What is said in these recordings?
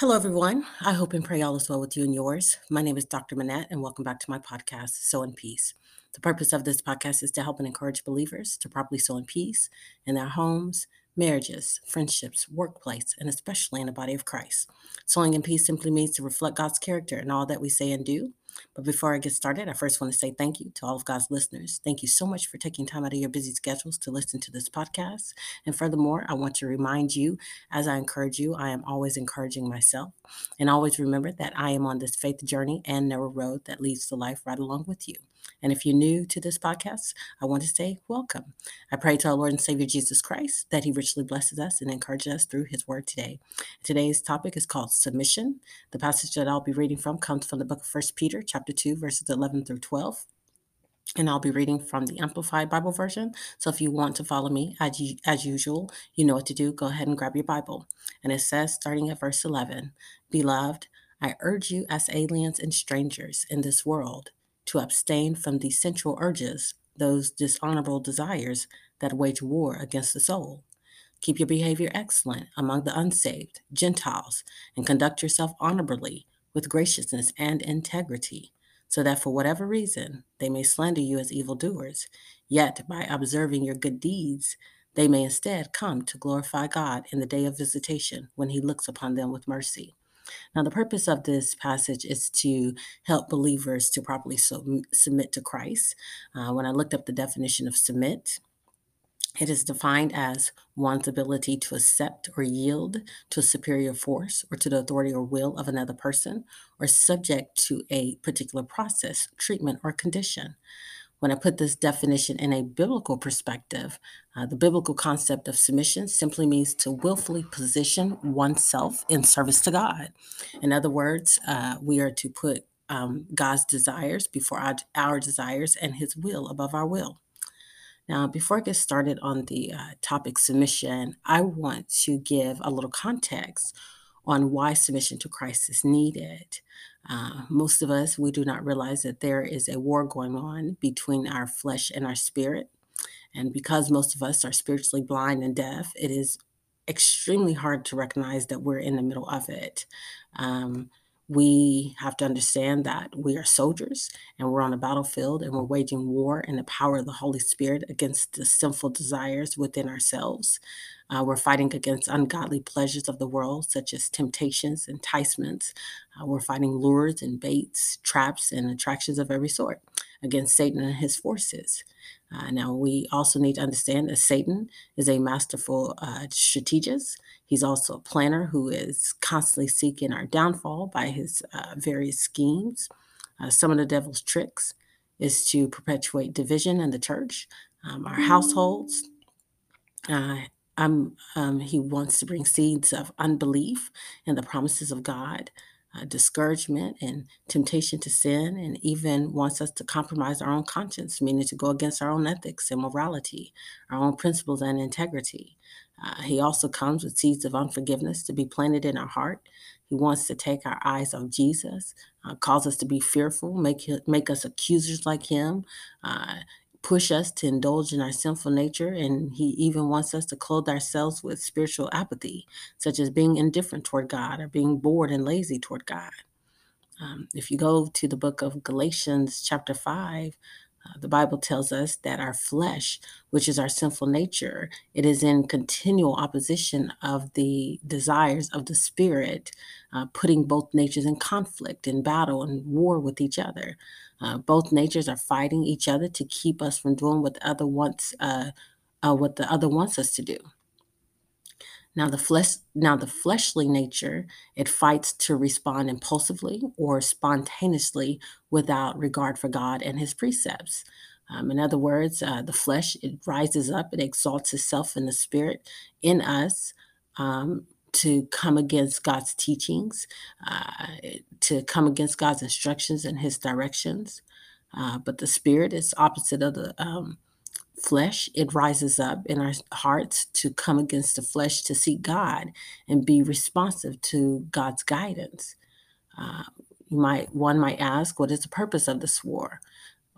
Hello, everyone. I hope and pray all is well with you and yours. My name is Dr. Menete, and welcome back to my podcast, Sow in Peace. The purpose of this podcast is to help and encourage believers to properly sow in peace in their homes, marriages, friendships, workplace, and especially in the body of Christ. Sowing in peace simply means to reflect God's character in all that we say and do. But before I get started, I first want to say thank you to all of God's listeners. Thank you so much for taking time out of your busy schedules to listen to this podcast. And furthermore, I want to remind you, as I encourage you, I am always encouraging myself. And always remember that I am on this faith journey and narrow road that leads to life right along with you. And if you're new to this podcast, I want to say welcome. I pray to our Lord and Savior Jesus Christ that He richly blesses us and encourages us through His word today. Today's topic is called submission. The passage that I'll be reading from comes from the book of First Peter, chapter 2, verses 11 through 12 and I'll be reading from the Amplified Bible version. So if you want to follow me, as, as usual, you know what to do. Go ahead and grab your Bible. And it says, starting at verse 11 Beloved, I urge you as aliens and strangers in this world to abstain from the sensual urges, those dishonorable desires that wage war against the soul. Keep your behavior excellent among the unsaved, Gentiles, and conduct yourself honorably with graciousness and integrity, so that for whatever reason they may slander you as evildoers, yet by observing your good deeds, they may instead come to glorify God in the day of visitation when he looks upon them with mercy. Now, the purpose of this passage is to help believers to properly sub- submit to Christ. Uh, when I looked up the definition of submit, it is defined as one's ability to accept or yield to a superior force or to the authority or will of another person or subject to a particular process, treatment, or condition. When I put this definition in a biblical perspective, uh, the biblical concept of submission simply means to willfully position oneself in service to God. In other words, uh, we are to put um, God's desires before our, our, desires and His will above our will. Now, before I get started on the uh, topic submission, I want to give a little context on why submission to Christ is needed. Uh, most of us, we do not realize that there is a war going on between our flesh and our spirit. And because most of us are spiritually blind and deaf, it is extremely hard to recognize that we're in the middle of it. Um, we have to understand that we are soldiers and we're on a battlefield and we're waging war in the power of the Holy Spirit against the sinful desires within ourselves. Uh, we're fighting against ungodly pleasures of the world, such as temptations, enticements. Uh, we're fighting lures and baits, traps, and attractions of every sort against Satan and his forces. Uh, now, we also need to understand that Satan is a masterful uh, strategist. He's also a planner who is constantly seeking our downfall by his uh, various schemes. Uh, some of the devil's tricks is to perpetuate division in the church, um, our households. Um, he wants to bring seeds of unbelief in the promises of God, uh, discouragement and temptation to sin, and even wants us to compromise our own conscience, meaning to go against our own ethics and morality, our own principles and integrity. Uh, he also comes with seeds of unforgiveness to be planted in our heart. He wants to take our eyes off Jesus, uh, cause us to be fearful, make, make us accusers like him, uh, push us to indulge in our sinful nature, and He even wants us to clothe ourselves with spiritual apathy, such as being indifferent toward God or being bored and lazy toward God. Um, if you go to the book of Galatians, chapter 5, uh, the Bible tells us that our flesh, which is our sinful nature, it is in continual opposition of the desires of the spirit, uh, putting both natures in conflict, in battle, and war with each other. Uh, both natures are fighting each other to keep us from doing what the other wants, uh, uh, what the other wants us to do. Now the flesh, now the fleshly nature, it fights to respond impulsively or spontaneously without regard for God and His precepts. Um, in other words, uh, the flesh it rises up, it exalts itself in the spirit in us um, to come against God's teachings, uh, to come against God's instructions and His directions. Uh, but the spirit is opposite of the um, flesh, it rises up in our hearts to come against the flesh to seek God and be responsive to God's guidance. Uh, you might one might ask, what is the purpose of this war?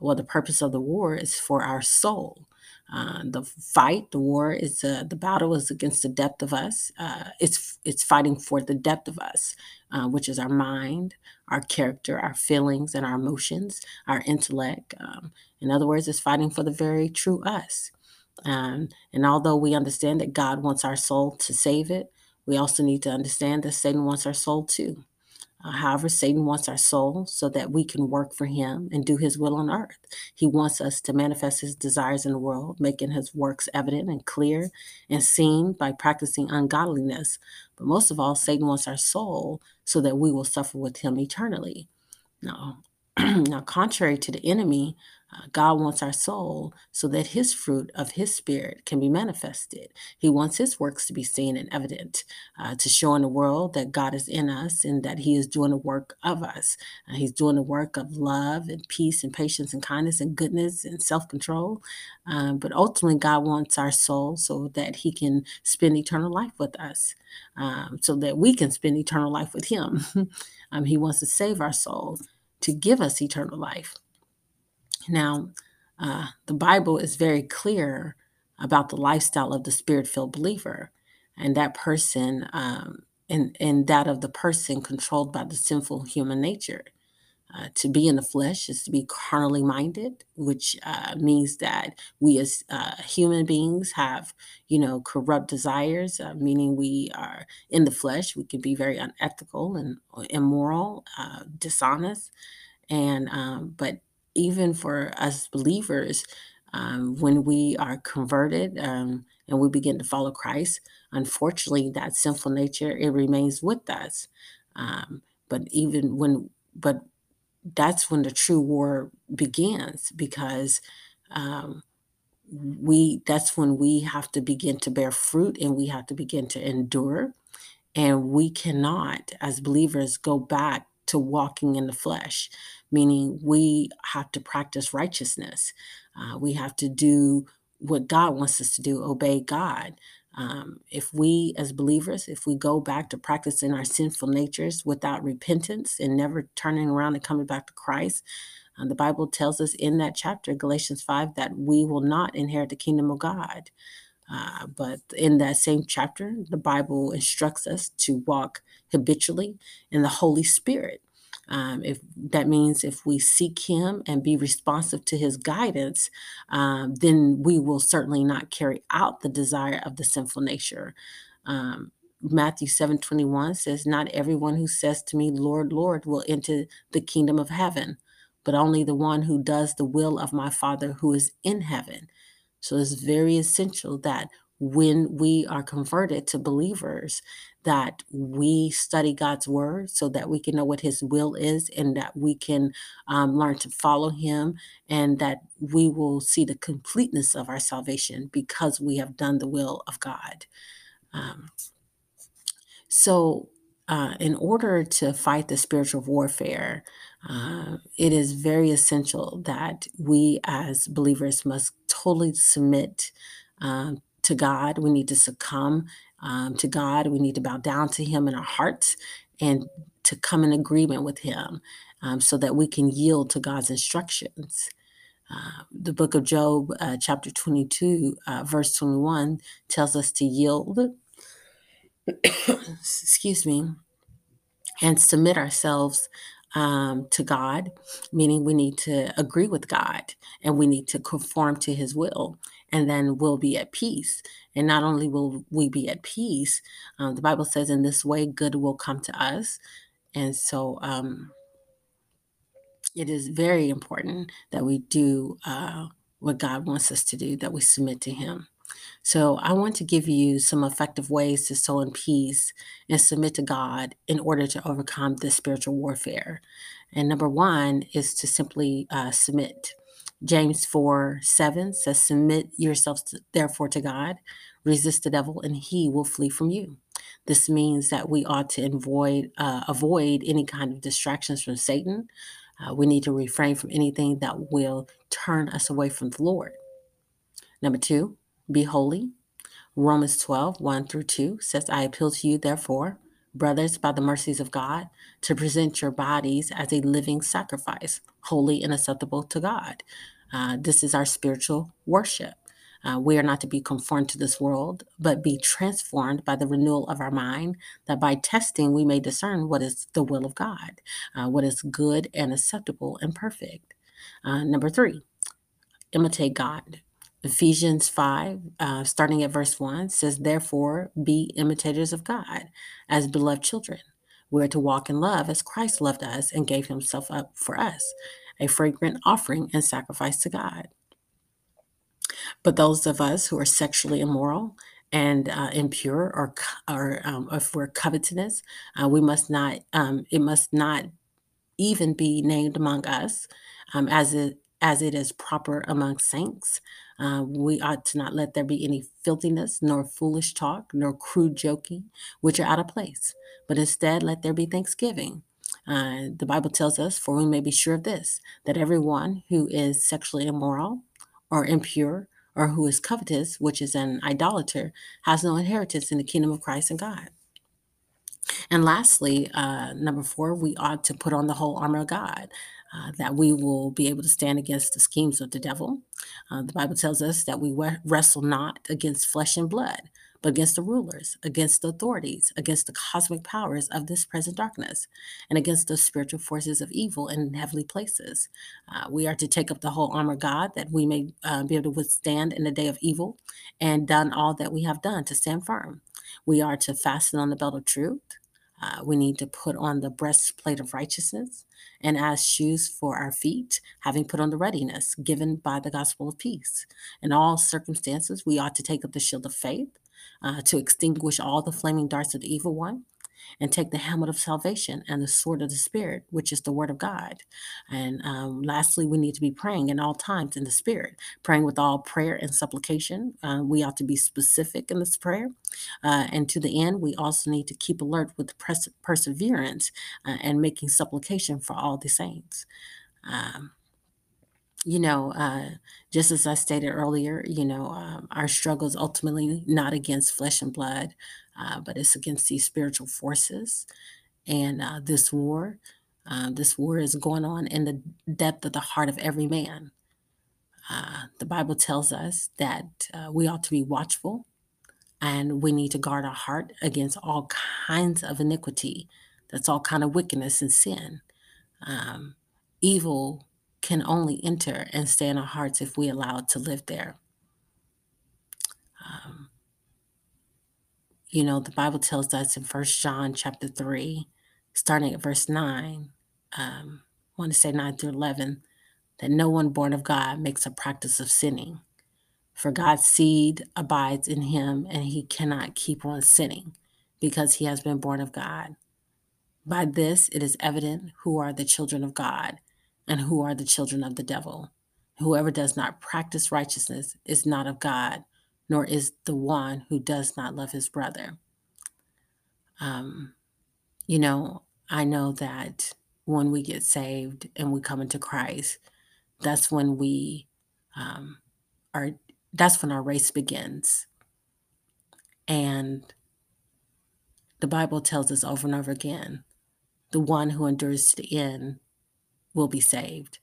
Well, the purpose of the war is for our soul. Uh, the fight, the war is uh, the battle is against the depth of us. Uh, it's it's fighting for the depth of us, uh, which is our mind, our character, our feelings, and our emotions, our intellect. Um, in other words, it's fighting for the very true us. Um, and although we understand that God wants our soul to save it, we also need to understand that Satan wants our soul too. Uh, however, Satan wants our soul so that we can work for him and do his will on earth. He wants us to manifest his desires in the world, making his works evident and clear and seen by practicing ungodliness. But most of all, Satan wants our soul so that we will suffer with him eternally. Now, now contrary to the enemy, uh, God wants our soul so that his fruit of his spirit can be manifested. He wants his works to be seen and evident, uh, to show in the world that God is in us and that he is doing the work of us. Uh, he's doing the work of love and peace and patience and kindness and goodness and self control. Um, but ultimately, God wants our soul so that he can spend eternal life with us, um, so that we can spend eternal life with him. um, he wants to save our soul to give us eternal life. Now, uh, the Bible is very clear about the lifestyle of the spirit filled believer, and that person, um, and, and that of the person controlled by the sinful human nature. Uh, to be in the flesh is to be carnally minded, which uh, means that we as uh, human beings have, you know, corrupt desires, uh, meaning we are in the flesh. We can be very unethical and uh, immoral, uh, dishonest, and um, but even for us believers, um, when we are converted um, and we begin to follow Christ, unfortunately, that sinful nature it remains with us. Um, but even when, but that's when the true war begins because um, we that's when we have to begin to bear fruit and we have to begin to endure and we cannot as believers go back to walking in the flesh, meaning we have to practice righteousness. Uh, we have to do what God wants us to do, obey God. Um, if we, as believers, if we go back to practicing our sinful natures without repentance and never turning around and coming back to Christ, uh, the Bible tells us in that chapter, Galatians 5, that we will not inherit the kingdom of God. Uh, but in that same chapter, the Bible instructs us to walk habitually in the Holy Spirit. Um, if that means if we seek Him and be responsive to His guidance, um, then we will certainly not carry out the desire of the sinful nature. Um, Matthew 7 21 says, Not everyone who says to me, Lord, Lord, will enter the kingdom of heaven, but only the one who does the will of my Father who is in heaven. So it's very essential that when we are converted to believers that we study God's word so that we can know what his will is and that we can um, learn to follow him and that we will see the completeness of our salvation because we have done the will of God. Um, so, uh, in order to fight the spiritual warfare, uh, it is very essential that we as believers must totally submit um, to God. We need to succumb um, to God. We need to bow down to Him in our hearts and to come in agreement with Him um, so that we can yield to God's instructions. Uh, the book of Job, uh, chapter 22, uh, verse 21, tells us to yield, excuse me, and submit ourselves um, to God, meaning we need to agree with God and we need to conform to His will, and then we'll be at peace. And not only will we be at peace, um, the Bible says, in this way, good will come to us. And so um, it is very important that we do uh, what God wants us to do, that we submit to Him. So, I want to give you some effective ways to sow in peace and submit to God in order to overcome this spiritual warfare. And number one is to simply uh, submit. James 4 7 says, Submit yourselves to, therefore to God, resist the devil, and he will flee from you. This means that we ought to avoid, uh, avoid any kind of distractions from Satan. Uh, we need to refrain from anything that will turn us away from the Lord. Number two, be holy. Romans 12, 1 through 2 says, I appeal to you, therefore, brothers, by the mercies of God, to present your bodies as a living sacrifice, holy and acceptable to God. Uh, this is our spiritual worship. Uh, we are not to be conformed to this world, but be transformed by the renewal of our mind, that by testing we may discern what is the will of God, uh, what is good and acceptable and perfect. Uh, number three, imitate God. Ephesians 5, uh, starting at verse 1, says, Therefore, be imitators of God as beloved children. We are to walk in love as Christ loved us and gave himself up for us, a fragrant offering and sacrifice to God. But those of us who are sexually immoral and uh, impure, or, or um, if we're covetous, uh, we must not. Um, it must not even be named among us, um, as it as it is proper among saints. Uh, we ought to not let there be any filthiness, nor foolish talk, nor crude joking, which are out of place. But instead, let there be thanksgiving. Uh, the Bible tells us, for we may be sure of this, that everyone who is sexually immoral or impure or who is covetous, which is an idolater, has no inheritance in the kingdom of Christ and God. And lastly, uh, number four, we ought to put on the whole armor of God. Uh, that we will be able to stand against the schemes of the devil. Uh, the Bible tells us that we wrestle not against flesh and blood, but against the rulers, against the authorities, against the cosmic powers of this present darkness, and against the spiritual forces of evil in heavenly places. Uh, we are to take up the whole armor of God that we may uh, be able to withstand in the day of evil and done all that we have done to stand firm. We are to fasten on the belt of truth. Uh, we need to put on the breastplate of righteousness and as shoes for our feet, having put on the readiness given by the gospel of peace. In all circumstances, we ought to take up the shield of faith uh, to extinguish all the flaming darts of the evil one and take the helmet of salvation and the sword of the Spirit, which is the word of God. And um, lastly, we need to be praying in all times in the Spirit, praying with all prayer and supplication. Uh, we ought to be specific in this prayer. Uh, and to the end, we also need to keep alert with pers- perseverance uh, and making supplication for all the saints. Um, you know, uh, just as I stated earlier, you know, um, our struggle is ultimately not against flesh and blood, uh, but it's against these spiritual forces. And uh, this war, uh, this war is going on in the depth of the heart of every man. Uh, the Bible tells us that uh, we ought to be watchful and we need to guard our heart against all kinds of iniquity. That's all kind of wickedness and sin. Um, evil can only enter and stay in our hearts if we allow it to live there. Um, you know, the Bible tells us in First John chapter 3, starting at verse 9, um, I want to say 9 through 11, that no one born of God makes a practice of sinning. For God's seed abides in him, and he cannot keep on sinning because he has been born of God. By this it is evident who are the children of God and who are the children of the devil. Whoever does not practice righteousness is not of God, nor is the one who does not love his brother. Um, you know, I know that when we get saved and we come into Christ, that's when we um, are, that's when our race begins. And the Bible tells us over and over again the one who endures to the end will be saved.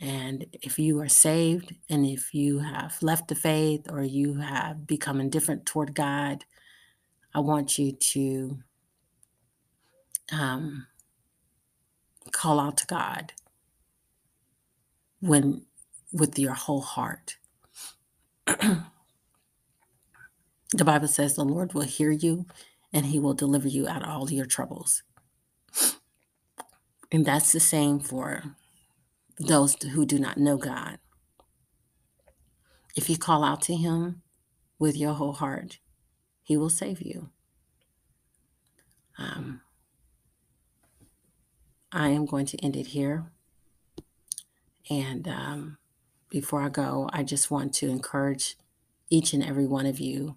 And if you are saved and if you have left the faith or you have become indifferent toward God, I want you to um, call out to God when with your whole heart. the Bible says the Lord will hear you and he will deliver you out of all your troubles. And that's the same for those who do not know God. If you call out to Him with your whole heart, He will save you. Um, I am going to end it here. And um, before I go, I just want to encourage each and every one of you,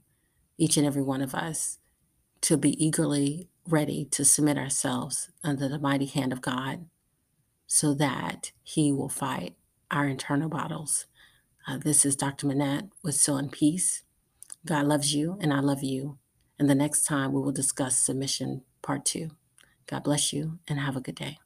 each and every one of us, to be eagerly ready to submit ourselves under the mighty hand of God so that He will fight our internal battles. Uh, this is Dr. Menete with Sow in Peace. God loves you, and I love you. And the next time we will discuss submission part two. God bless you, and have a good day.